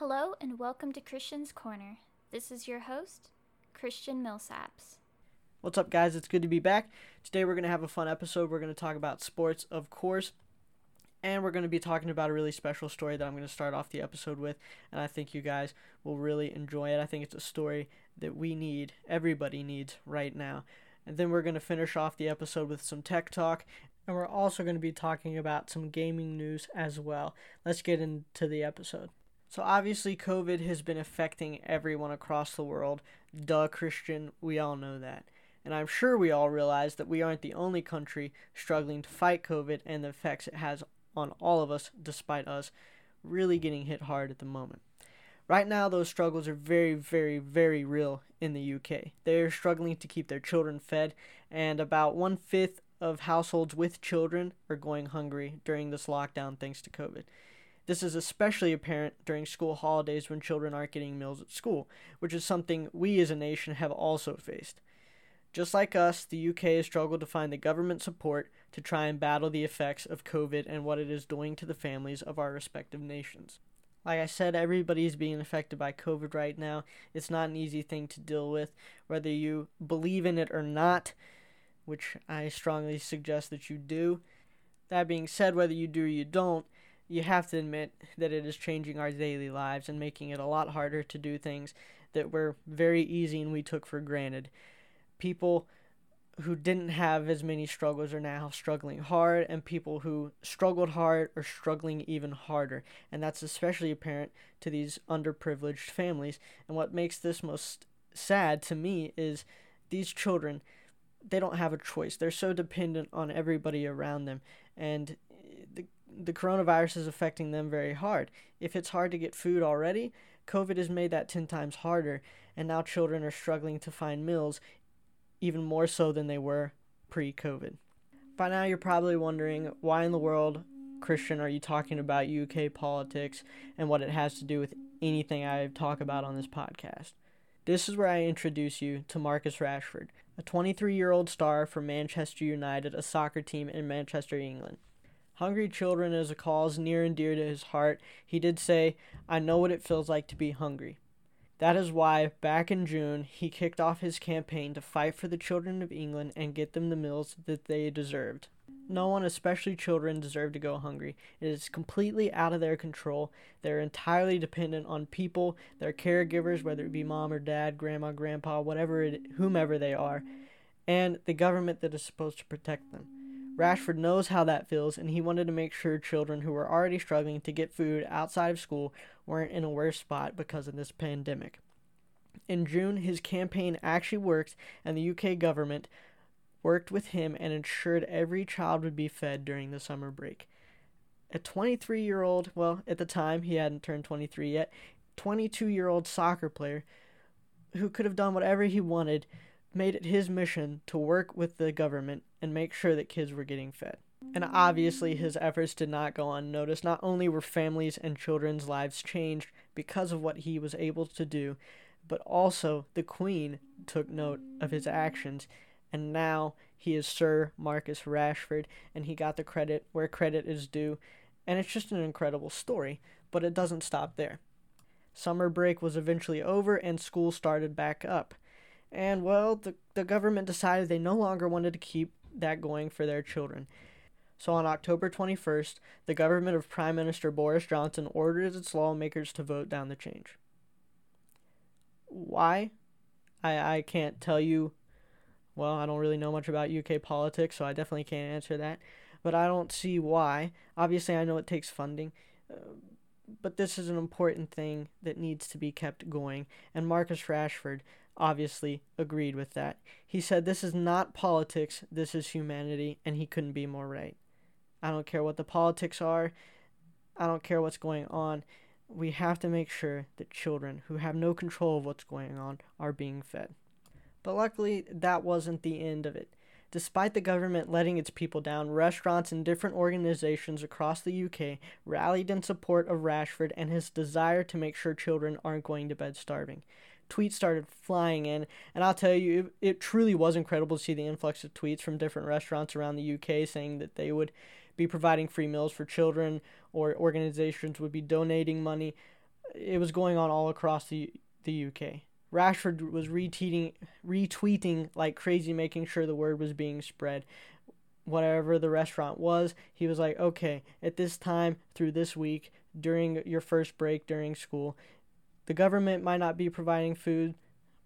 Hello and welcome to Christian's Corner. This is your host, Christian Millsaps. What's up, guys? It's good to be back. Today we're going to have a fun episode. We're going to talk about sports, of course, and we're going to be talking about a really special story that I'm going to start off the episode with, and I think you guys will really enjoy it. I think it's a story that we need, everybody needs right now. And then we're going to finish off the episode with some tech talk, and we're also going to be talking about some gaming news as well. Let's get into the episode. So, obviously, COVID has been affecting everyone across the world. Duh, Christian, we all know that. And I'm sure we all realize that we aren't the only country struggling to fight COVID and the effects it has on all of us, despite us really getting hit hard at the moment. Right now, those struggles are very, very, very real in the UK. They are struggling to keep their children fed, and about one fifth of households with children are going hungry during this lockdown thanks to COVID. This is especially apparent during school holidays when children aren't getting meals at school, which is something we as a nation have also faced. Just like us, the UK has struggled to find the government support to try and battle the effects of COVID and what it is doing to the families of our respective nations. Like I said, everybody is being affected by COVID right now. It's not an easy thing to deal with, whether you believe in it or not, which I strongly suggest that you do. That being said, whether you do or you don't, you have to admit that it is changing our daily lives and making it a lot harder to do things that were very easy and we took for granted. People who didn't have as many struggles are now struggling hard, and people who struggled hard are struggling even harder. And that's especially apparent to these underprivileged families. And what makes this most sad to me is these children, they don't have a choice. They're so dependent on everybody around them. And the, coronavirus is affecting them very hard. If it's hard to get food already, COVID has made that 10 times harder. And now children are struggling to find meals even more so than they were pre COVID. By now, you're probably wondering why in the world, Christian, are you talking about UK politics and what it has to do with anything I talk about on this podcast? This is where I introduce you to Marcus Rashford, a 23 year old star for Manchester United, a soccer team in Manchester, England. Hungry children is a cause near and dear to his heart. He did say, I know what it feels like to be hungry. That is why, back in June, he kicked off his campaign to fight for the children of England and get them the meals that they deserved. No one, especially children, deserve to go hungry. It is completely out of their control. They're entirely dependent on people, their caregivers, whether it be mom or dad, grandma, grandpa, whatever it, whomever they are, and the government that is supposed to protect them. Rashford knows how that feels, and he wanted to make sure children who were already struggling to get food outside of school weren't in a worse spot because of this pandemic. In June, his campaign actually worked, and the UK government worked with him and ensured every child would be fed during the summer break. A 23 year old, well, at the time he hadn't turned 23 yet, 22 year old soccer player who could have done whatever he wanted made it his mission to work with the government and make sure that kids were getting fed. And obviously, his efforts did not go unnoticed. Not only were families and children's lives changed because of what he was able to do, but also the Queen took note of his actions. And now he is Sir Marcus Rashford, and he got the credit where credit is due. And it's just an incredible story, but it doesn't stop there. Summer break was eventually over, and school started back up. And well, the, the government decided they no longer wanted to keep that going for their children. So on October 21st, the government of Prime Minister Boris Johnson ordered its lawmakers to vote down the change. Why? I, I can't tell you. Well, I don't really know much about UK politics, so I definitely can't answer that. But I don't see why. Obviously, I know it takes funding. Uh, but this is an important thing that needs to be kept going. And Marcus Rashford obviously agreed with that. He said, This is not politics, this is humanity, and he couldn't be more right. I don't care what the politics are, I don't care what's going on. We have to make sure that children who have no control of what's going on are being fed. But luckily, that wasn't the end of it. Despite the government letting its people down, restaurants and different organizations across the UK rallied in support of Rashford and his desire to make sure children aren't going to bed starving tweets started flying in. And I'll tell you, it, it truly was incredible to see the influx of tweets from different restaurants around the UK saying that they would be providing free meals for children or organizations would be donating money. it was going on all across the the UK. Rashford was retweeting retweeting like crazy, making sure the word was being spread. Whatever the restaurant was, he was like, okay, at this time through this week, during your first break during school, the government might not be providing food,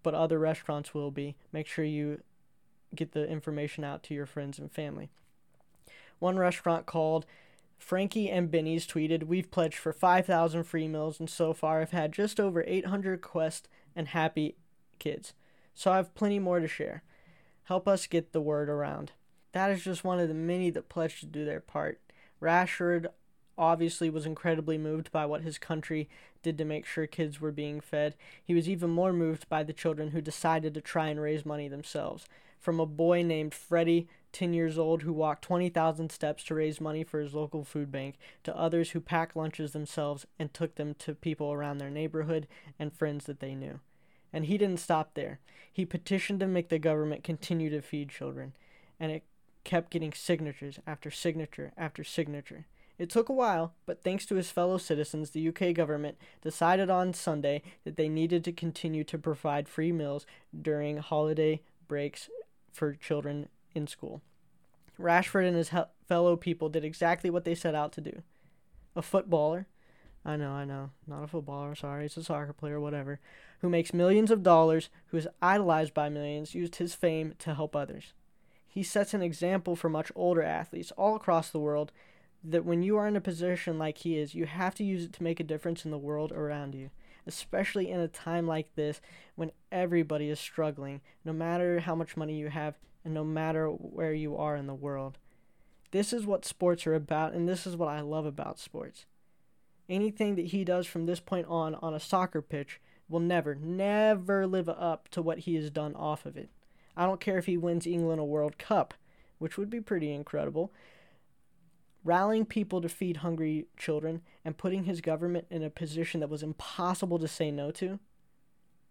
but other restaurants will be. Make sure you get the information out to your friends and family. One restaurant called Frankie and Benny's tweeted, We've pledged for 5,000 free meals and so far I've had just over 800 requests and happy kids. So I have plenty more to share. Help us get the word around. That is just one of the many that pledged to do their part. Rashford obviously was incredibly moved by what his country did to make sure kids were being fed. He was even more moved by the children who decided to try and raise money themselves. From a boy named Freddie, 10 years old, who walked 20,000 steps to raise money for his local food bank, to others who packed lunches themselves and took them to people around their neighborhood and friends that they knew. And he didn't stop there. He petitioned to make the government continue to feed children, and it kept getting signatures after signature after signature. It took a while, but thanks to his fellow citizens, the UK government decided on Sunday that they needed to continue to provide free meals during holiday breaks for children in school. Rashford and his he- fellow people did exactly what they set out to do. A footballer, I know, I know, not a footballer, sorry, it's a soccer player, whatever, who makes millions of dollars, who is idolized by millions, used his fame to help others. He sets an example for much older athletes all across the world that when you are in a position like he is, you have to use it to make a difference in the world around you, especially in a time like this when everybody is struggling, no matter how much money you have and no matter where you are in the world. This is what sports are about, and this is what I love about sports. Anything that he does from this point on on a soccer pitch will never, never live up to what he has done off of it. I don't care if he wins England a World Cup, which would be pretty incredible. Rallying people to feed hungry children and putting his government in a position that was impossible to say no to,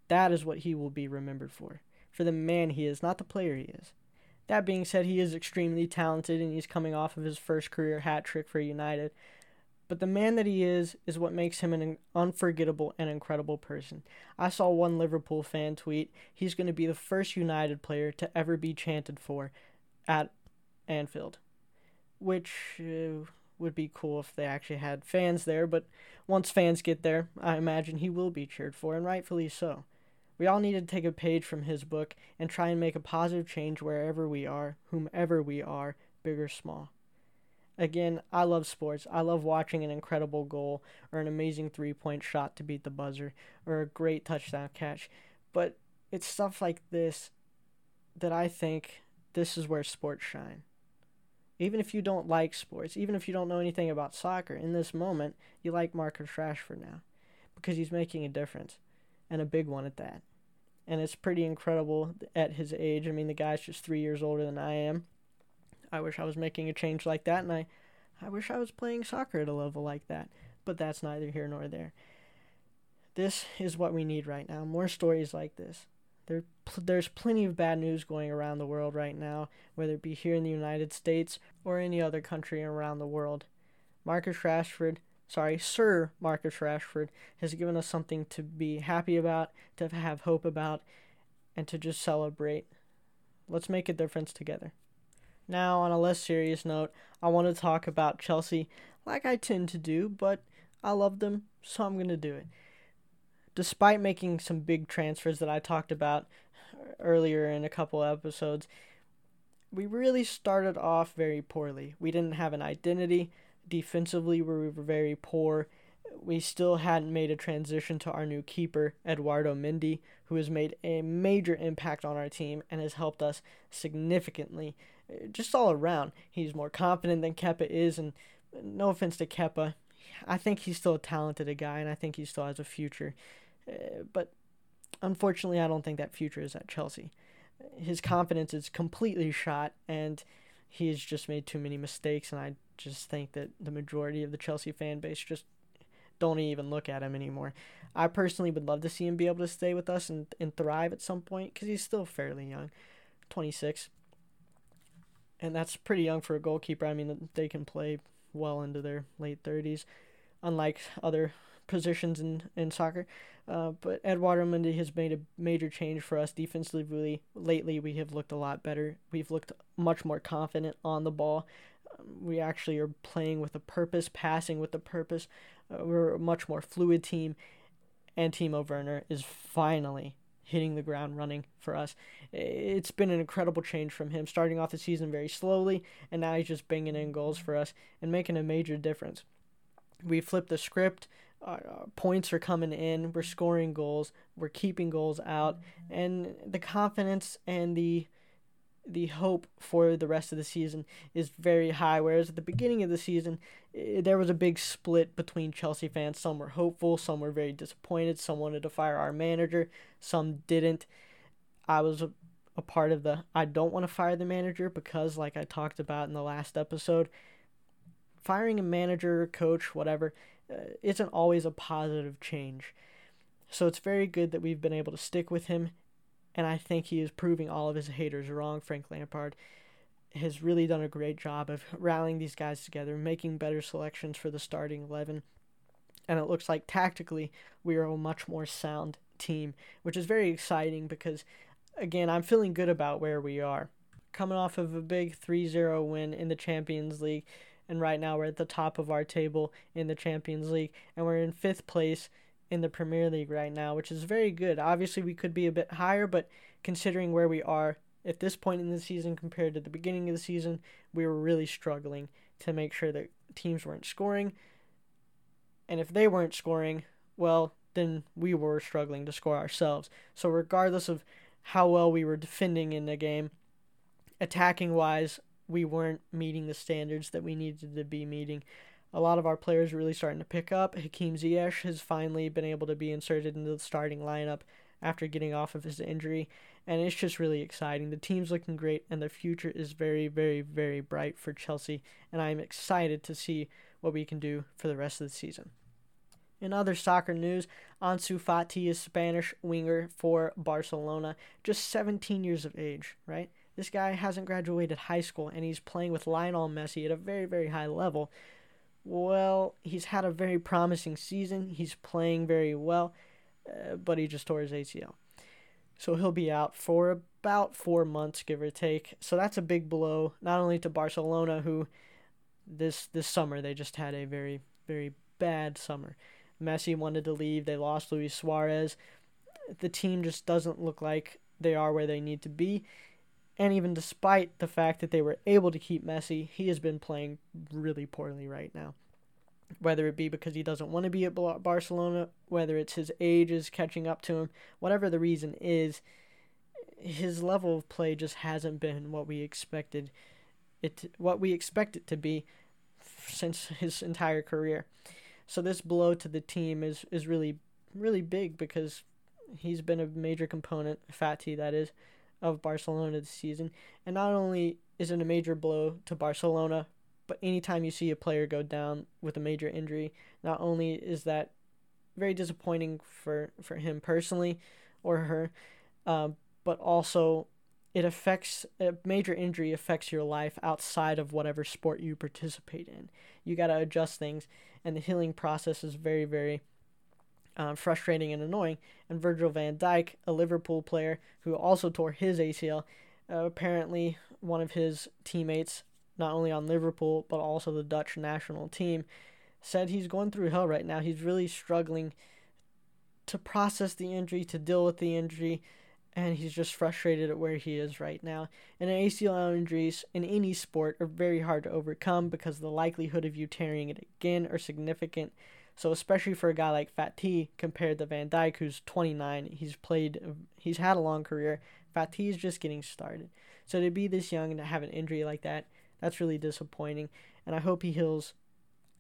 that is what he will be remembered for. For the man he is, not the player he is. That being said, he is extremely talented and he's coming off of his first career hat trick for United. But the man that he is is what makes him an unforgettable and incredible person. I saw one Liverpool fan tweet, he's going to be the first United player to ever be chanted for at Anfield. Which uh, would be cool if they actually had fans there, but once fans get there, I imagine he will be cheered for, and rightfully so. We all need to take a page from his book and try and make a positive change wherever we are, whomever we are, big or small. Again, I love sports. I love watching an incredible goal or an amazing three point shot to beat the buzzer or a great touchdown catch. But it's stuff like this that I think this is where sports shine. Even if you don't like sports, even if you don't know anything about soccer, in this moment, you like Marcus Rashford now because he's making a difference and a big one at that. And it's pretty incredible at his age. I mean, the guy's just three years older than I am. I wish I was making a change like that, and I, I wish I was playing soccer at a level like that. But that's neither here nor there. This is what we need right now. More stories like this. There, there's plenty of bad news going around the world right now, whether it be here in the United States or any other country around the world. Marcus Rashford, sorry, Sir Marcus Rashford, has given us something to be happy about, to have hope about, and to just celebrate. Let's make a difference together. Now, on a less serious note, I want to talk about Chelsea like I tend to do, but I love them, so I'm going to do it. Despite making some big transfers that I talked about earlier in a couple episodes, we really started off very poorly. We didn't have an identity. Defensively, we were very poor. We still hadn't made a transition to our new keeper, Eduardo Mendy, who has made a major impact on our team and has helped us significantly eh, just all around. He's more confident than Kepa is, and no offense to Kepa, I think he's still a talented guy, and I think he still has a future. Uh, but unfortunately, I don't think that future is at Chelsea. His confidence is completely shot, and he has just made too many mistakes, and I just think that the majority of the Chelsea fan base just don't even look at him anymore. I personally would love to see him be able to stay with us and, and thrive at some point because he's still fairly young 26 and that's pretty young for a goalkeeper. I mean, they can play well into their late 30s, unlike other positions in, in soccer. Uh, but Eduardo Mendy has made a major change for us defensively. Lately, we have looked a lot better. We've looked much more confident on the ball. Um, we actually are playing with a purpose, passing with a purpose. Uh, we're a much more fluid team, and Timo Werner is finally hitting the ground running for us. It's been an incredible change from him, starting off the season very slowly, and now he's just banging in goals for us and making a major difference. We flipped the script. Uh, points are coming in. We're scoring goals. We're keeping goals out, and the confidence and the the hope for the rest of the season is very high. Whereas at the beginning of the season, eh, there was a big split between Chelsea fans. Some were hopeful, some were very disappointed. Some wanted to fire our manager, some didn't. I was a, a part of the I don't want to fire the manager because, like I talked about in the last episode, firing a manager, coach, whatever, Uh, isn't always a positive change. So it's very good that we've been able to stick with him and I think he is proving all of his haters wrong. Frank Lampard has really done a great job of rallying these guys together, making better selections for the starting 11. And it looks like tactically we are a much more sound team, which is very exciting because, again, I'm feeling good about where we are. Coming off of a big 3 0 win in the Champions League, and right now we're at the top of our table in the Champions League, and we're in fifth place in the Premier League right now, which is very good. Obviously, we could be a bit higher, but considering where we are at this point in the season compared to the beginning of the season, we were really struggling to make sure that teams weren't scoring. And if they weren't scoring, well, then we were struggling to score ourselves. So, regardless of how well we were defending in the game, attacking wise, we weren't meeting the standards that we needed to be meeting a lot of our players are really starting to pick up. Hakim Ziyech has finally been able to be inserted into the starting lineup after getting off of his injury, and it's just really exciting. The team's looking great, and the future is very, very, very bright for Chelsea, and I'm excited to see what we can do for the rest of the season. In other soccer news, Ansu Fati is Spanish winger for Barcelona, just 17 years of age, right? This guy hasn't graduated high school and he's playing with Lionel Messi at a very, very high level. Well, he's had a very promising season. He's playing very well, uh, but he just tore his ACL. So he'll be out for about four months, give or take. So that's a big blow, not only to Barcelona, who this this summer they just had a very very bad summer. Messi wanted to leave. They lost Luis Suarez. The team just doesn't look like they are where they need to be. And even despite the fact that they were able to keep Messi, he has been playing really poorly right now. Whether it be because he doesn't want to be at Barcelona, whether it's his age is catching up to him, whatever the reason is, his level of play just hasn't been what we expected it what we expect it to be since his entire career. So this blow to the team is is really really big because he's been a major component, Fati that is, of Barcelona this season. And not only is it a major blow to Barcelona, but anytime you see a player go down with a major injury, not only is that very disappointing for, for him personally or her, uh, but also it affects a major injury affects your life outside of whatever sport you participate in. You got to adjust things, and the healing process is very, very um, frustrating and annoying. And Virgil van Dijk, a Liverpool player who also tore his ACL, uh, apparently one of his teammates, not only on Liverpool but also the Dutch national team, said he's going through hell right now. He's really struggling to process the injury, to deal with the injury, and he's just frustrated at where he is right now. And ACL injuries in any sport are very hard to overcome because the likelihood of you tearing it again are significant. So especially for a guy like Fati compared to Van Dijk, who's 29, he's played, he's had a long career. Fati is just getting started. So to be this young and to have an injury like that, that's really disappointing. And I hope he heals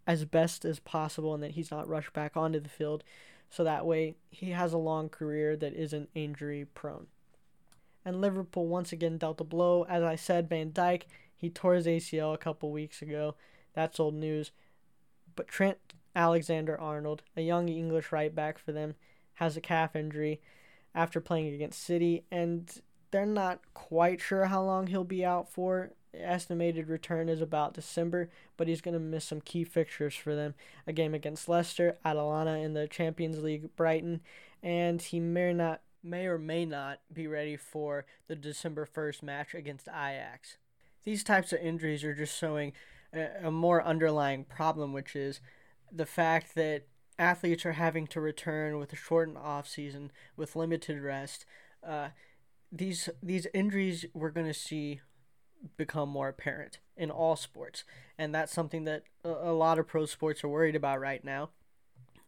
as best as possible and that he's not rushed back onto the field. So that way he has a long career that isn't injury prone. And Liverpool once again dealt a blow. As I said, Van Dijk, he tore his ACL a couple weeks ago. That's old news. But Trent Alexander Arnold, a young English right back for them, has a calf injury after playing against City, and they're not quite sure how long he'll be out for. estimated return is about December, but he's going to miss some key fixtures for them. A game against Leicester, Atalanta in the Champions League, Brighton, and he may not may or may not be ready for the December 1st match against Ajax. These types of injuries are just showing a, a more underlying problem, which is the fact that athletes are having to return with a shortened off season with limited rest. Uh, these these injuries we're going to see become more apparent in all sports, and that's something that a, a lot of pro sports are worried about right now.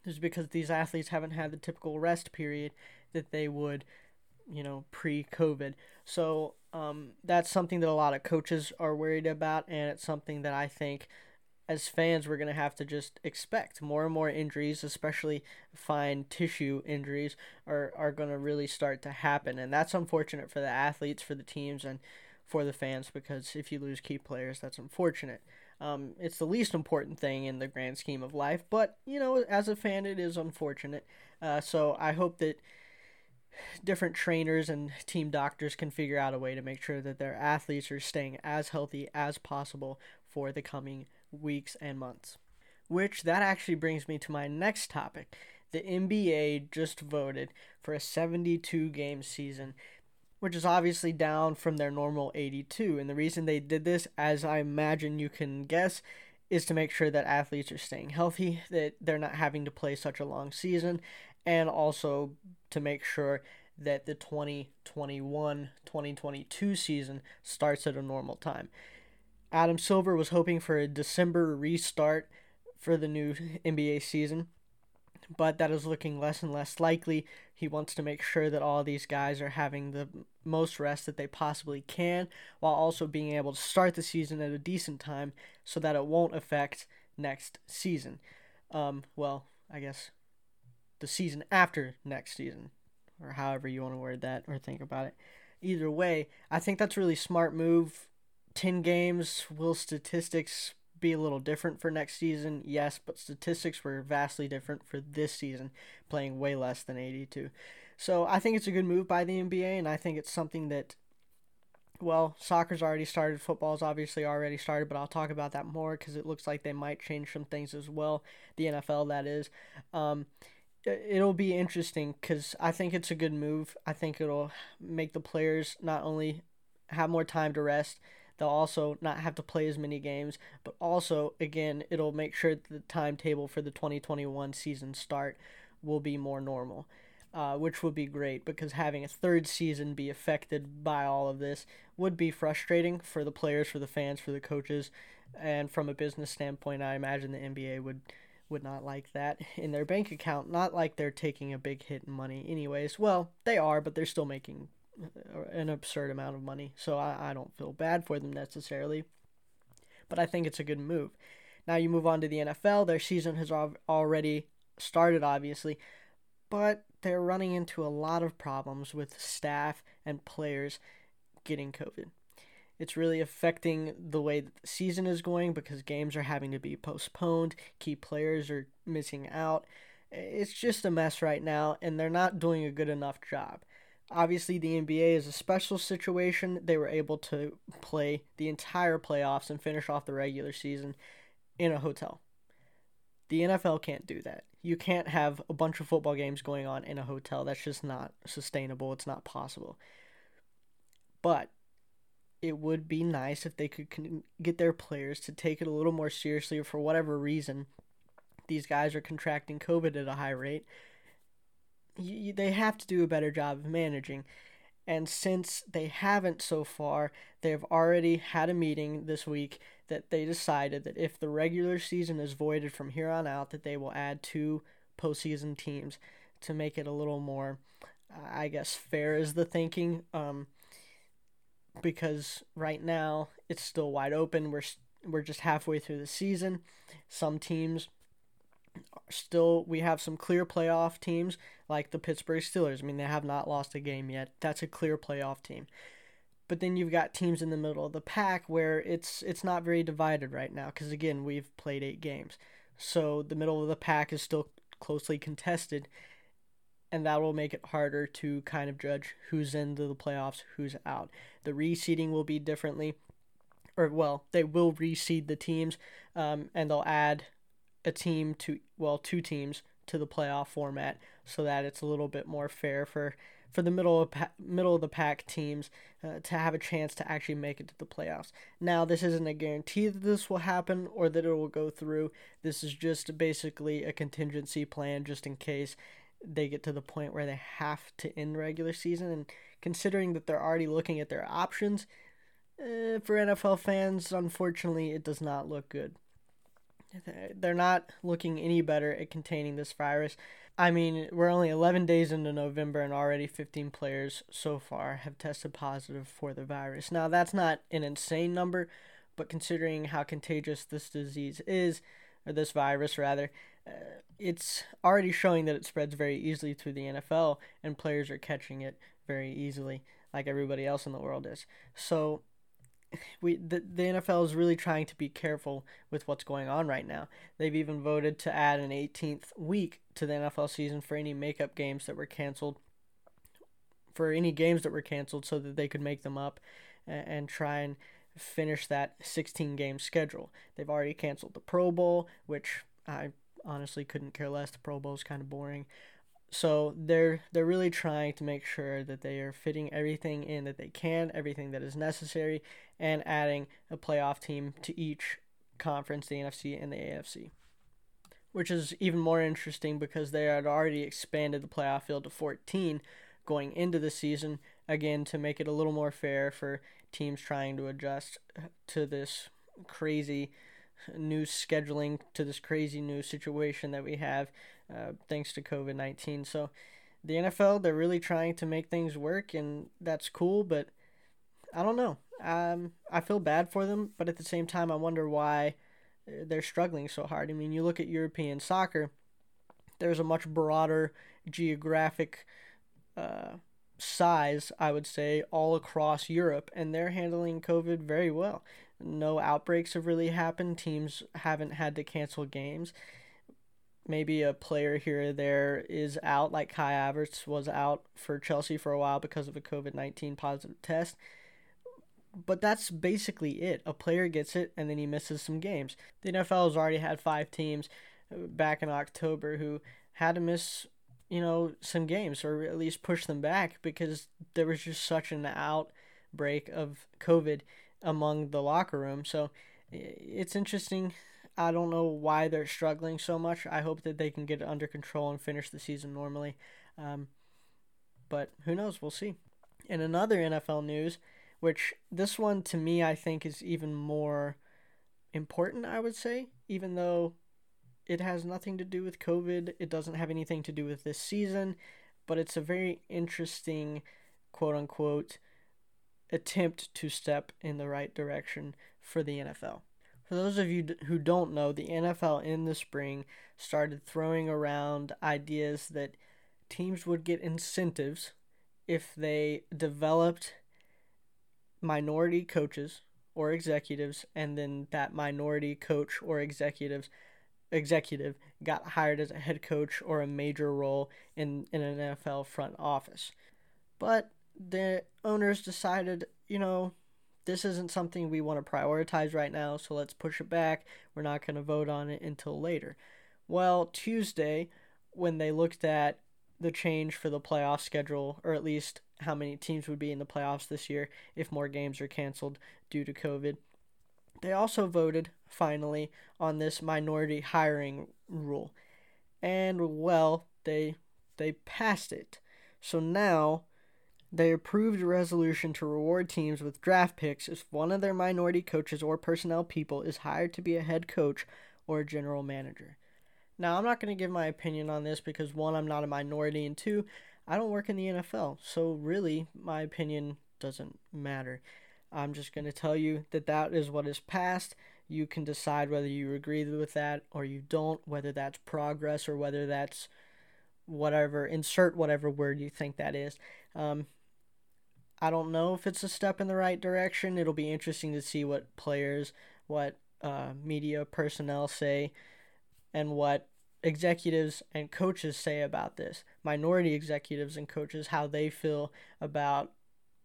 Is because these athletes haven't had the typical rest period that they would, you know, pre-COVID. So um, that's something that a lot of coaches are worried about, and it's something that I think as fans we're going to have to just expect more and more injuries especially fine tissue injuries are, are going to really start to happen. And that's unfortunate for the athletes for the teams and for the fans because if you lose key players that's unfortunate. Um, it's the least important thing in the grand scheme of life but you know as a fan it is unfortunate. Uh, so i hope that different trainers and team doctors can figure out a way to make sure that their athletes are staying as healthy as possible for the coming weeks, and months. Which that actually brings me to my next topic. The NBA just voted for a 72 game season, which is obviously down from their normal 82. And the reason they did this, as I imagine you can guess, is to make sure that athletes are staying healthy, that they're not having to play such a long season, and also to make sure that the 2021 2022 season starts at a normal time. Adam Silver was hoping for a December restart for the new NBA season, but that is looking less and less likely. He wants to make sure that all these guys are having the most rest that they possibly can while also being able to start the season at a decent time so that it won't affect next season. Um, well, I guess the season after next season, or however you want to word that or think about it. Either way, I think that's a really smart move 10 games, will statistics be a little different for next season? Yes, but statistics were vastly different for this season, playing way less than 82. So I think it's a good move by the NBA, and I think it's something that, well, soccer's already started, football's obviously already started, but I'll talk about that more because it looks like they might change some things as well. The NFL, that is. Um, it'll be interesting because I think it's a good move. I think it'll make the players not only have more time to rest, They'll also not have to play as many games, but also, again, it'll make sure the timetable for the 2021 season start will be more normal, uh, which would be great because having a third season be affected by all of this would be frustrating for the players, for the fans, for the coaches, and from a business standpoint, I imagine the NBA would would not like that in their bank account. Not like they're taking a big hit in money, anyways. Well, they are, but they're still making an absurd amount of money. So I, I don't feel bad for them necessarily. But I think it's a good move. Now you move on to the NFL. Their season has already started, obviously, but they're running into a lot of problems with staff and players getting COVID. It's really affecting the way that the season is going because games are having to be postponed, key players are missing out. It's just a mess right now, and they're not doing a good enough job. Obviously, the NBA is a special situation. They were able to play the entire playoffs and finish off the regular season in a hotel. The NFL can't do that. You can't have a bunch of football games going on in a hotel. That's just not sustainable. It's not possible. But it would be nice if they could get their players to take it a little more seriously for whatever reason these guys are contracting COVID at a high rate you, they have to do a better job of managing. And since they haven't so far, they've already had a meeting this week that they decided that if the regular season is voided from here on out, that they will add two postseason teams to make it a little more, I guess, fair is the thinking. Um, because right now it's still wide open. We're we're just halfway through the season. Some teams still we have some clear playoff teams like the Pittsburgh Steelers. I mean, they have not lost a game yet. That's a clear playoff team. But then you've got teams in the middle of the pack where it's it's not very divided right now because again, we've played 8 games. So the middle of the pack is still closely contested and that will make it harder to kind of judge who's into the playoffs, who's out. The reseeding will be differently. or well, they will reseed the teams, um, and they'll add a team to well, two teams to the playoff format so that it's a little bit more fair for for the middle of middle of the pack teams uh, to have a chance to actually make it to the playoffs. Now, this isn't a guarantee that this will happen or that it will go through. This is just basically a contingency plan just in case they get to the point where they have to end regular season and considering that they're already looking at their options eh, for NFL fans, unfortunately, it does not look good. They're not looking any better at containing this virus. I mean, we're only 11 days into November and already 15 players so far have tested positive for the virus. Now, that's not an insane number, but considering how contagious this disease is, or this virus rather, uh, it's already showing that it spreads very easily through the NFL and players are catching it very easily, like everybody else in the world is. So, we the, the NFL is really trying to be careful with what's going on right now. They've even voted to add an 18th week to the NFL season for any makeup games that were canceled for any games that were canceled so that they could make them up and, and try and finish that 16 game schedule. They've already canceled the Pro Bowl, which I honestly couldn't care less. The Pro Bowl is kind of boring. So they're they're really trying to make sure that they are fitting everything in that they can, everything that is necessary, and adding a playoff team to each conference, the NFC and the AFC. Which is even more interesting because they had already expanded the playoff field to 14 going into the season, again, to make it a little more fair for teams trying to adjust to this crazy new scheduling, to this crazy new situation that we have uh, thanks to COVID 19. So the NFL, they're really trying to make things work, and that's cool, but I don't know. Um, I feel bad for them, but at the same time, I wonder why they're struggling so hard. I mean, you look at European soccer, there's a much broader geographic uh, size, I would say, all across Europe, and they're handling COVID very well. No outbreaks have really happened. Teams haven't had to cancel games maybe a player here or there is out, like Kai Havertz was out for Chelsea for a while because of a COVID 19 positive test. But that's basically it. A player gets it and then he misses some games. The NFL has already had five teams uh, back in October who had to miss, you know, some games or at least push them back because there was just such an outbreak of COVID among the locker room. So it's interesting I don't know why they're struggling so much. I hope that they can get it under control and finish the season normally. Um, but who knows? We'll see. In another NFL news, which this one to me I think is even more important, I would say, even though it has nothing to do with COVID, it doesn't have anything to do with this season, but it's a very interesting, quote unquote, attempt to step in the right direction for the NFL. For those of you who don't know, the NFL in the spring started throwing around ideas that teams would get incentives if they developed minority coaches or executives and then that minority coach or executives executive got hired as a head coach or a major role in, in an NFL front office. But the owners decided, you know, this isn't something we want to prioritize right now, so let's push it back. We're not going to vote on it until later. Well, Tuesday, when they looked at the change for the playoff schedule, or at least how many teams would be in the playoffs this year if more games are canceled due to COVID, they also voted finally on this minority hiring rule. And well, they they passed it. So now they approved a resolution to reward teams with draft picks if one of their minority coaches or personnel people is hired to be a head coach or a general manager. Now, I'm not going to give my opinion on this because one, I'm not a minority, and two, I don't work in the NFL. So, really, my opinion doesn't matter. I'm just going to tell you that that is what is passed. You can decide whether you agree with that or you don't, whether that's progress or whether that's whatever, insert whatever word you think that is. Um, I don't know if it's a step in the right direction. It'll be interesting to see what players, what uh, media personnel say, and what executives and coaches say about this. Minority executives and coaches, how they feel about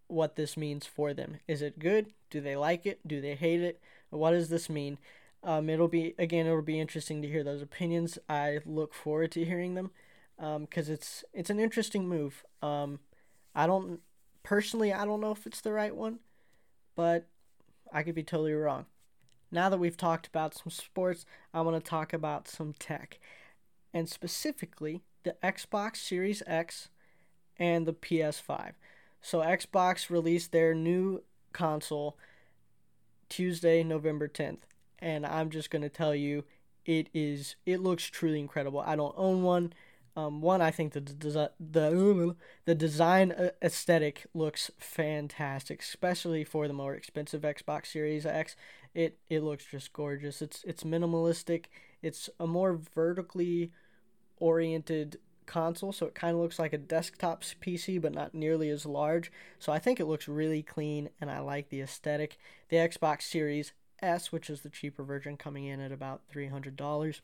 what this means for them. Is it good? Do they like it? Do they hate it? What does this mean? Um, it'll be again, it'll be interesting to hear those opinions. I look forward to hearing them because um, it's it's an interesting move. Um, I don't personally, I don't know if it's the right one, but I could be totally wrong. Now that we've talked about some sports, I want to talk about some tech, and specifically the Xbox Series X and the PS5. So Xbox released their new console Tuesday, November 10th, and I'm just going to tell you it is it looks truly incredible. I don't own one. Um, one, I think the the the design aesthetic looks fantastic, especially for the more expensive Xbox Series X. It it looks just gorgeous. It's it's minimalistic. It's a more vertically oriented console, so it kind of looks like a desktop PC, but not nearly as large. So I think it looks really clean, and I like the aesthetic. The Xbox Series S, which is the cheaper version, coming in at about three hundred dollars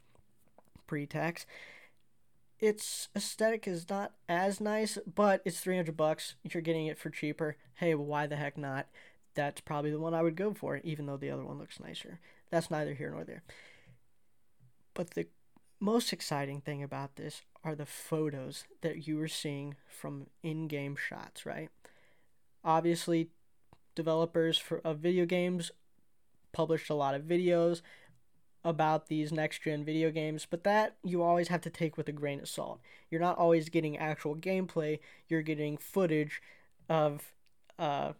pre-tax its aesthetic is not as nice, but it's 300 bucks. You're getting it for cheaper. Hey, why the heck not? That's probably the one I would go for, even though the other one looks nicer. That's neither here nor there. But the most exciting thing about this are the photos that you are seeing from in-game shots, right? Obviously, developers for of video games published a lot of videos about these next gen video games, but that you always have to take with a grain of salt. You're not always getting actual gameplay, you're getting footage of uh,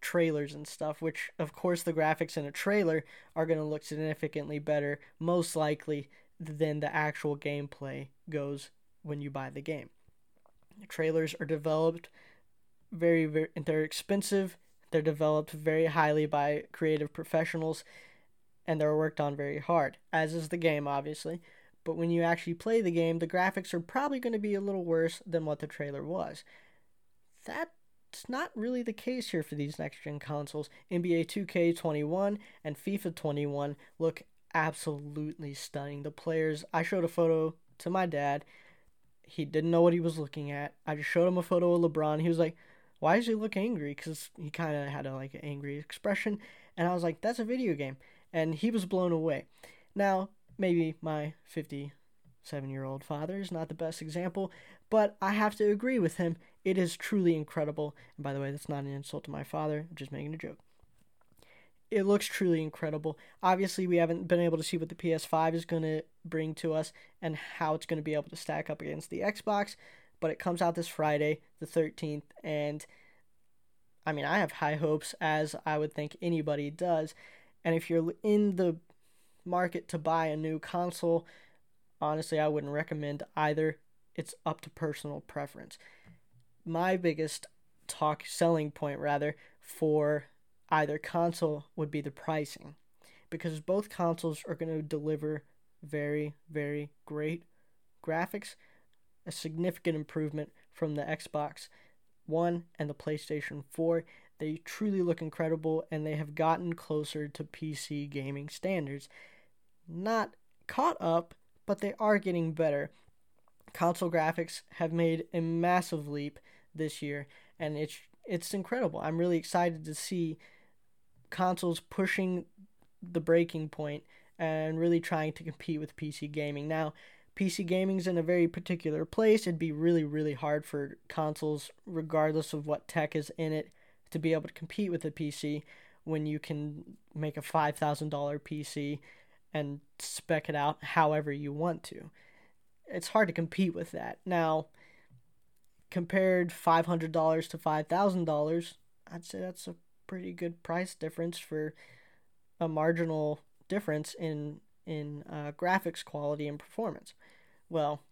trailers and stuff, which, of course, the graphics in a trailer are going to look significantly better, most likely, than the actual gameplay goes when you buy the game. trailers are developed very, very, they're expensive, they're developed very highly by creative professionals and they're worked on very hard, as is the game, obviously. But when you actually play the game, the graphics are probably going to be a little worse than what the trailer was. That's not really the case here for these next gen consoles. NBA 2K21 and FIFA 21 look absolutely stunning. The players, I showed a photo to my dad. He didn't know what he was looking at. I just showed him a photo of LeBron. He was like, "Why does he look angry?" Because he kind of had a like an angry expression, and I was like, "That's a video game." And he was blown away. Now, maybe my 57 year old father is not the best example, but I have to agree with him. It is truly incredible. And by the way, that's not an insult to my father, I'm just making a joke. It looks truly incredible. Obviously, we haven't been able to see what the PS5 is going to bring to us and how it's going to be able to stack up against the Xbox, but it comes out this Friday, the 13th, and I mean, I have high hopes, as I would think anybody does. And if you're in the market to buy a new console, honestly, I wouldn't recommend either. It's up to personal preference. My biggest talk selling point rather for either console would be the pricing because both consoles are going to deliver very very great graphics, a significant improvement from the Xbox 1 and the PlayStation 4 they truly look incredible and they have gotten closer to PC gaming standards. Not caught up, but they are getting better. Console graphics have made a massive leap this year and it's it's incredible. I'm really excited to see consoles pushing the breaking point and really trying to compete with PC gaming. Now, PC gaming's in a very particular place. It'd be really, really hard for consoles, regardless of what tech is in it, to be able to compete with a PC when you can make a $5,000 PC and spec it out however you want to. It's hard to compete with that. Now, compared $500 to $5,000, I'd say that's a pretty good price difference for a marginal difference in in uh, graphics quality and performance. Well,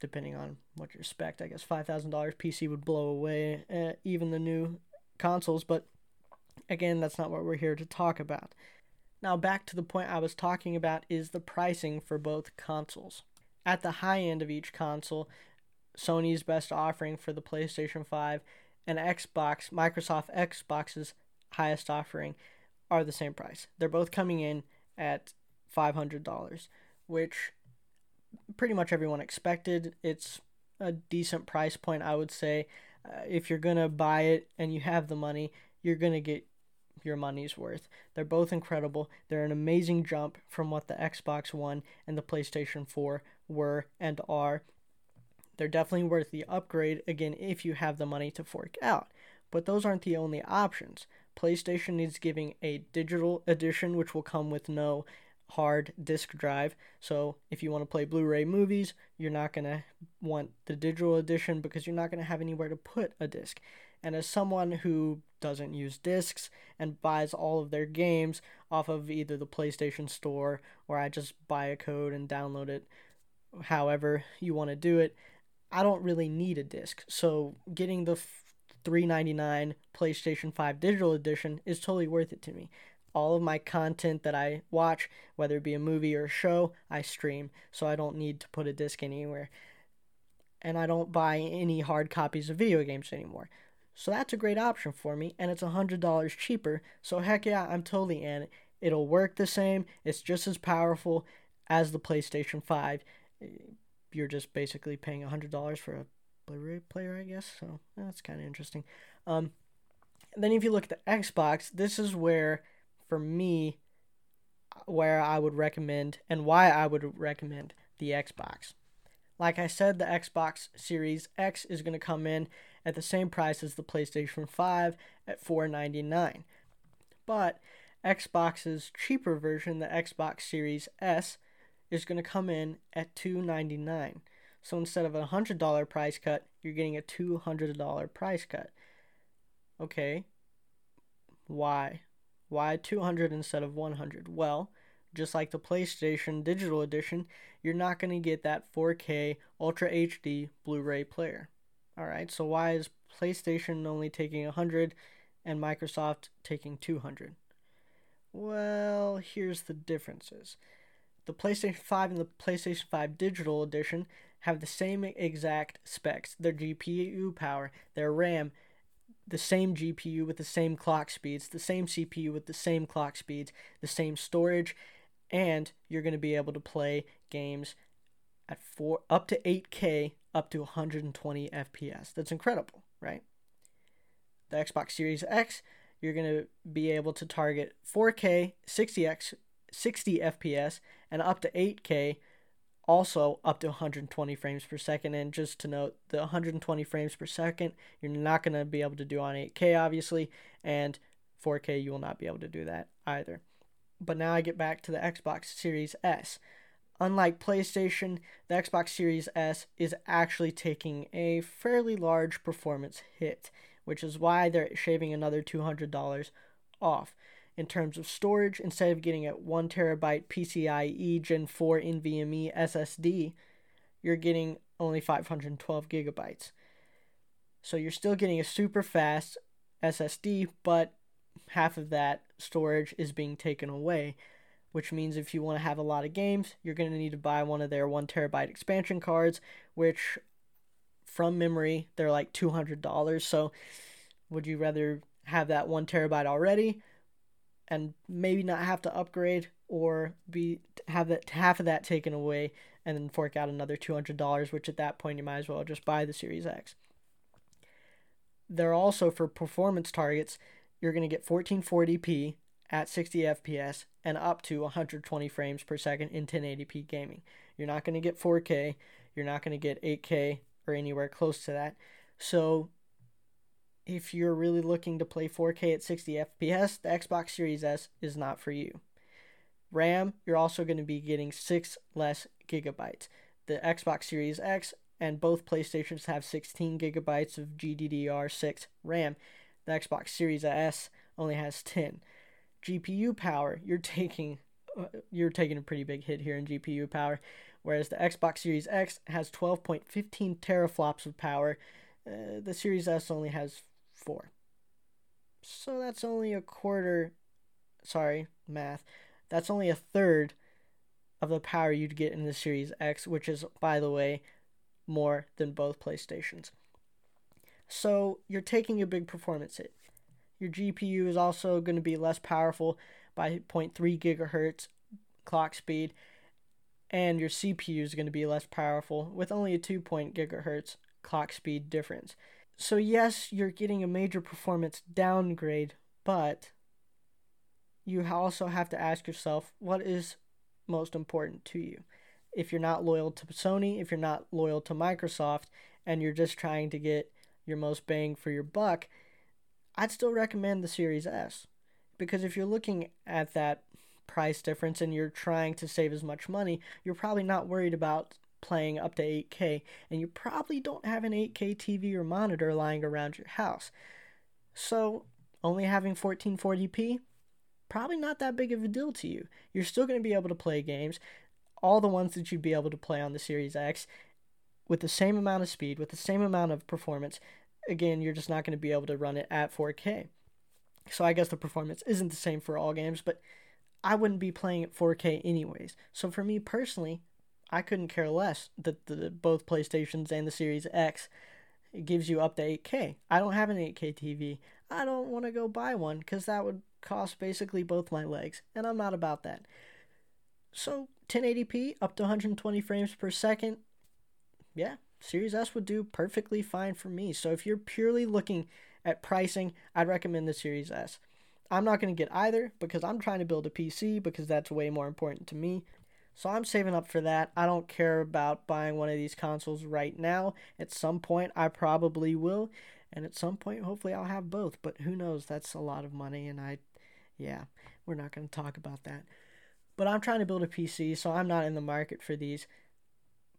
depending on what you expect, I guess five thousand dollars PC would blow away uh, even the new consoles, but again, that's not what we're here to talk about. Now, back to the point I was talking about is the pricing for both consoles. At the high end of each console, Sony's best offering for the PlayStation 5 and Xbox, Microsoft Xbox's highest offering, are the same price. They're both coming in at $500, which pretty much everyone expected. It's a decent price point, I would say. Uh, if you're going to buy it and you have the money, you're going to get your money's worth. They're both incredible. They're an amazing jump from what the Xbox One and the PlayStation 4 were and are. They're definitely worth the upgrade, again, if you have the money to fork out. But those aren't the only options. PlayStation is giving a digital edition, which will come with no hard disk drive. So if you want to play Blu ray movies, you're not going to want the digital edition because you're not going to have anywhere to put a disc. And as someone who doesn't use discs and buys all of their games off of either the PlayStation Store or I just buy a code and download it however you want to do it, I don't really need a disc. So getting the 399 PlayStation 5 digital edition is totally worth it to me. All of my content that I watch, whether it be a movie or a show, I stream, so I don't need to put a disc anywhere. And I don't buy any hard copies of video games anymore. So that's a great option for me, and it's $100 cheaper. So heck yeah, I'm totally in. It'll work the same, it's just as powerful as the PlayStation 5. You're just basically paying $100 for a Blu-ray player, I guess. So that's kind of interesting. Um, then if you look at the Xbox, this is where, for me, where I would recommend and why I would recommend the Xbox. Like I said, the Xbox Series X is going to come in at the same price as the PlayStation 5 at 499. But Xbox's cheaper version, the Xbox Series S, is going to come in at 299. So instead of a $100 price cut, you're getting a $200 price cut. Okay. Why? Why 200 instead of 100? Well, just like the PlayStation Digital Edition, you're not going to get that 4K Ultra HD Blu-ray player. All right. So why is PlayStation only taking 100 and Microsoft taking 200? Well, here's the differences. The PlayStation 5 and the PlayStation 5 Digital Edition have the same exact specs their GPU power, their RAM, the same GPU with the same clock speeds, the same CPU with the same clock speeds, the same storage, and you're going to be able to play games at four up to 8K up to 120 FPS. That's incredible, right? The Xbox Series X, you're going to be able to target 4K, 60x 60 FPS and up to 8K also up to 120 frames per second. And just to note the 120 frames per second you're not going to be able to do on 8k obviously and 4k you will not be able to do that either. But now i get back to the xbox series s. Unlike playstation the xbox series s is actually taking a fairly large performance hit which is why they're shaving another $200 off in terms of storage. Instead of getting a 1 terabyte PCIe Gen 4 NVMe SSD, you're getting only 512 gigabytes. So you're still getting a super fast SSD, but half of that storage is being taken away, which means if you want to have a lot of games, you're going to need to buy one of their 1 terabyte expansion cards, which from memory, they're like $200. So would you rather have that 1 terabyte already and maybe not have to upgrade or be have that half of that taken away and then fork out another $200 which at that point you might as well just buy the series x. They're also for performance targets you're going to get 1440p at 60 fps and up to 120 frames per second in 1080p gaming. You're not going to get 4k you're not going to get 8k or anywhere close to that. So if you're really looking to play 4K at 60 FPS, the Xbox Series S is not for you. RAM, you're also going to be getting 6 less gigabytes. The Xbox Series X and both PlayStations have 16 gigabytes of GDDR6 RAM. The Xbox Series S only has 10. GPU power, you're taking uh, you're taking a pretty big hit here in GPU power, whereas the Xbox Series X has 12.15 teraflops of power. Uh, the Series S only has four. So that's only a quarter. Sorry, math. That's only a third of the power you'd get in the Series X, which is, by the way, more than both PlayStations. So you're taking a big performance hit. Your GPU is also going to be less powerful by 0.3 gigahertz clock speed, and your CPU is going to be less powerful with only a 2. gigahertz clock speed difference. So, yes, you're getting a major performance downgrade, but you also have to ask yourself what is most important to you. If you're not loyal to Sony, if you're not loyal to Microsoft, and you're just trying to get your most bang for your buck, I'd still recommend the Series S. Because if you're looking at that price difference and you're trying to save as much money, you're probably not worried about playing up to 8K, and you probably don't have an 8K TV or monitor lying around your house. So, only having 1440p, probably not that big of a deal to you. You're still going to be able to play games, all the ones that you'd be able to play on the Series X, with the same amount of speed, with the same amount of performance. Again, you're just not going to be able to run it at 4K. So I guess the performance isn't the same for all games, but I wouldn't be playing at 4K anyways. So for me personally, I couldn't care less that the both PlayStations and the Series X gives you up to 8K. I don't have an 8K TV. I don't want to go buy one because that would cost basically both my legs, and I'm not about that. So 1080p up to 120 frames per second, yeah, Series S would do perfectly fine for me. So if you're purely looking at pricing, I'd recommend the Series S. I'm not going to get either because I'm trying to build a PC because that's way more important to me. So I'm saving up for that. I don't care about buying one of these consoles right now. At some point, I probably will. And at some point, hopefully, I'll have both. But who knows? That's a lot of money. And I, yeah, we're not going to talk about that. But I'm trying to build a PC, so I'm not in the market for these.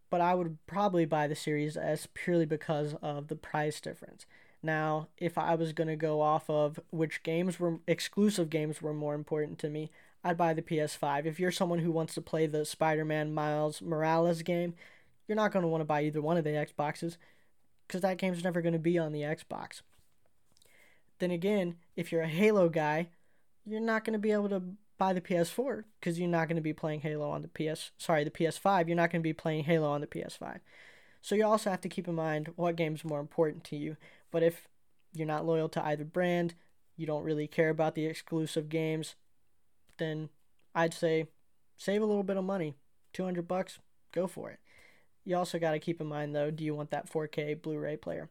But I would probably buy the Series S purely because of the price difference. Now, if I was going to go off of which games were exclusive games were more important to me, I'd buy the PS5. If you're someone who wants to play the Spider-Man Miles Morales game, you're not going to want to buy either one of the Xboxes because that game's never going to be on the Xbox. Then again, if you're a Halo guy, you're not going to be able to buy the PS4 because you're not going to be playing Halo on the PS sorry, the PS5. You're not going to be playing Halo on the PS5. So you also have to keep in mind what game's more important to you. But if you're not loyal to either brand, you don't really care about the exclusive games, then I'd say save a little bit of money. 200 bucks, go for it. You also got to keep in mind though, do you want that 4K Blu-ray player?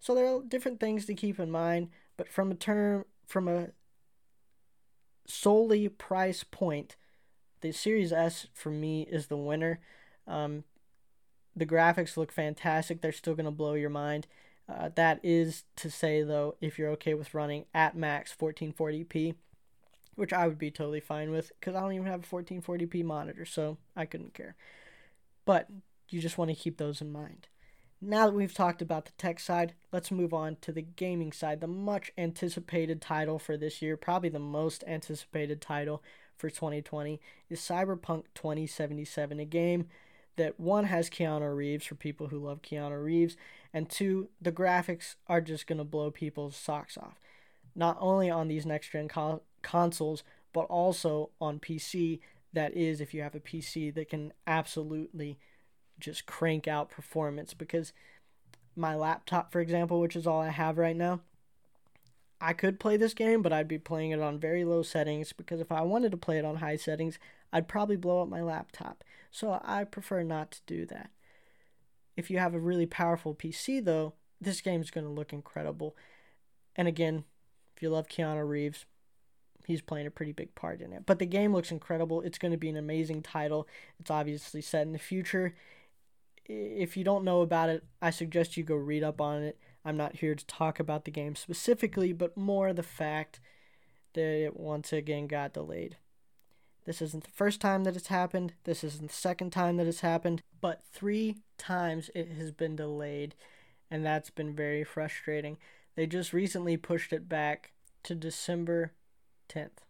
So there are different things to keep in mind, but from a term from a solely price point, the Series S for me is the winner. Um, the graphics look fantastic. They're still going to blow your mind. Uh, that is to say, though, if you're okay with running at max 1440p, which I would be totally fine with because I don't even have a 1440p monitor, so I couldn't care. But you just want to keep those in mind. Now that we've talked about the tech side, let's move on to the gaming side. The much anticipated title for this year, probably the most anticipated title for 2020, is Cyberpunk 2077, a game that one has Keanu Reeves for people who love Keanu Reeves, and two, the graphics are just going to blow people's socks off. Not only on these next gen co- consoles, but also on PC. That is, if you have a PC that can absolutely just crank out performance. Because my laptop, for example, which is all I have right now, I could play this game, but I'd be playing it on very low settings because if I wanted to play it on high settings, I'd probably blow up my laptop. So I prefer not to do that. If you have a really powerful PC, though, this game's going to look incredible. And again, if you love Keanu Reeves, he's playing a pretty big part in it. But the game looks incredible. It's going to be an amazing title. It's obviously set in the future. If you don't know about it, I suggest you go read up on it. I'm not here to talk about the game specifically, but more the fact that it once again got delayed. This isn't the first time that it's happened. This isn't the second time that it's happened. But three times it has been delayed, and that's been very frustrating. They just recently pushed it back to December 10th,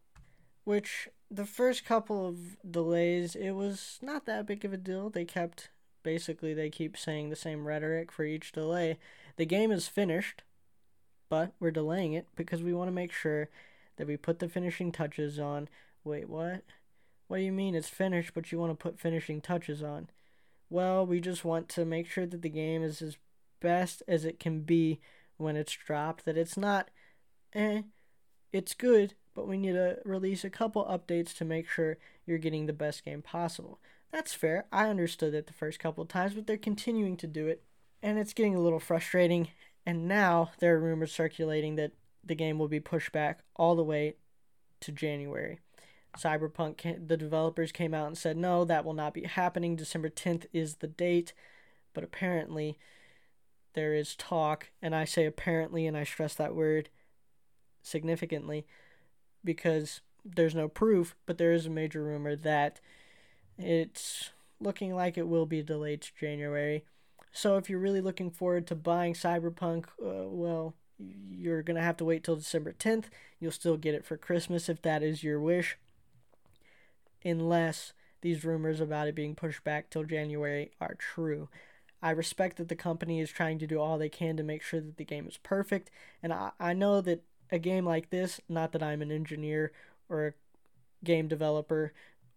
which the first couple of delays, it was not that big of a deal. They kept basically they keep saying the same rhetoric for each delay. The game is finished, but we're delaying it because we want to make sure that we put the finishing touches on. Wait, what? What do you mean it's finished, but you want to put finishing touches on? Well, we just want to make sure that the game is as best as it can be when it's dropped. That it's not, eh, it's good, but we need to release a couple updates to make sure you're getting the best game possible. That's fair. I understood it the first couple of times, but they're continuing to do it, and it's getting a little frustrating. And now there are rumors circulating that the game will be pushed back all the way to January. Cyberpunk, the developers came out and said, no, that will not be happening. December 10th is the date. But apparently, there is talk, and I say apparently, and I stress that word significantly because there's no proof, but there is a major rumor that it's looking like it will be delayed to January. So if you're really looking forward to buying Cyberpunk, uh, well, you're going to have to wait till December 10th. You'll still get it for Christmas if that is your wish. Unless these rumors about it being pushed back till January are true. I respect that the company is trying to do all they can to make sure that the game is perfect. And I, I know that a game like this, not that I'm an engineer or a game developer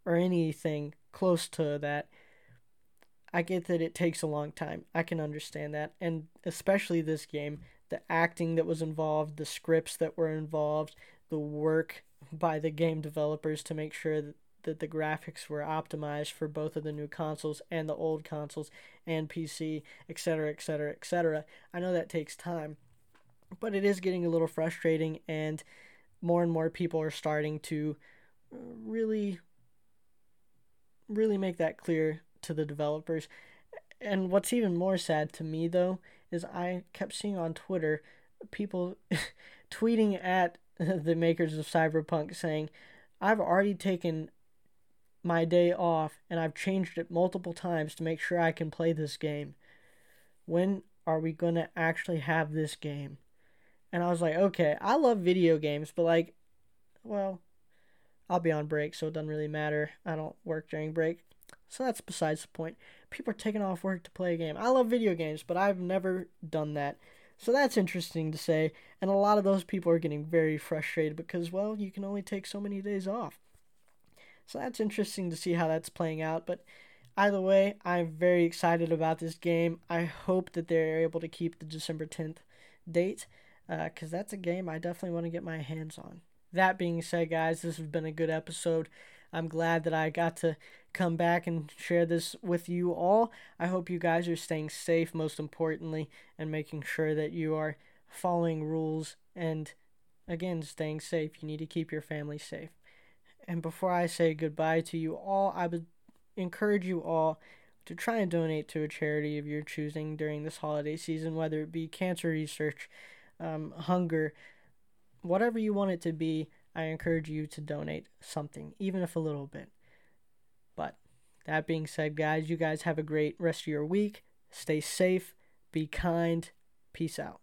or anything close to that, I get that it takes a long time. I can understand that. And especially this game, the acting that was involved, the scripts that were involved, the work by the game developers to make sure that, that the graphics were optimized for both of the new consoles and the old consoles and PC, etc., etc., etc. I know that takes time, but it is getting a little frustrating, and more and more people are starting to really, really make that clear to the developers. And what's even more sad to me, though, is I kept seeing on Twitter people tweeting at the makers of Cyberpunk saying, I've already taken my day off and I've changed it multiple times to make sure I can play this game. When are we going to actually have this game? And I was like, okay, I love video games, but like, well, I'll be on break, so it doesn't really matter. I don't work during break. So that's besides the point. People are taking off work to play a game. I love video games, but I've never done that. So that's interesting to say. And a lot of those people are getting very frustrated because, well, you can only take so many days off. So that's interesting to see how that's playing out. But either way, I'm very excited about this game. I hope that they're able to keep the December 10th date because uh, that's a game I definitely want to get my hands on. That being said, guys, this has been a good episode. I'm glad that I got to come back and share this with you all. I hope you guys are staying safe, most importantly, and making sure that you are following rules and, again, staying safe. You need to keep your family safe. And before I say goodbye to you all, I would encourage you all to try and donate to a charity of your choosing during this holiday season, whether it be cancer research, um, hunger, whatever you want it to be. I encourage you to donate something, even if a little bit. But that being said, guys, you guys have a great rest of your week. Stay safe, be kind. Peace out.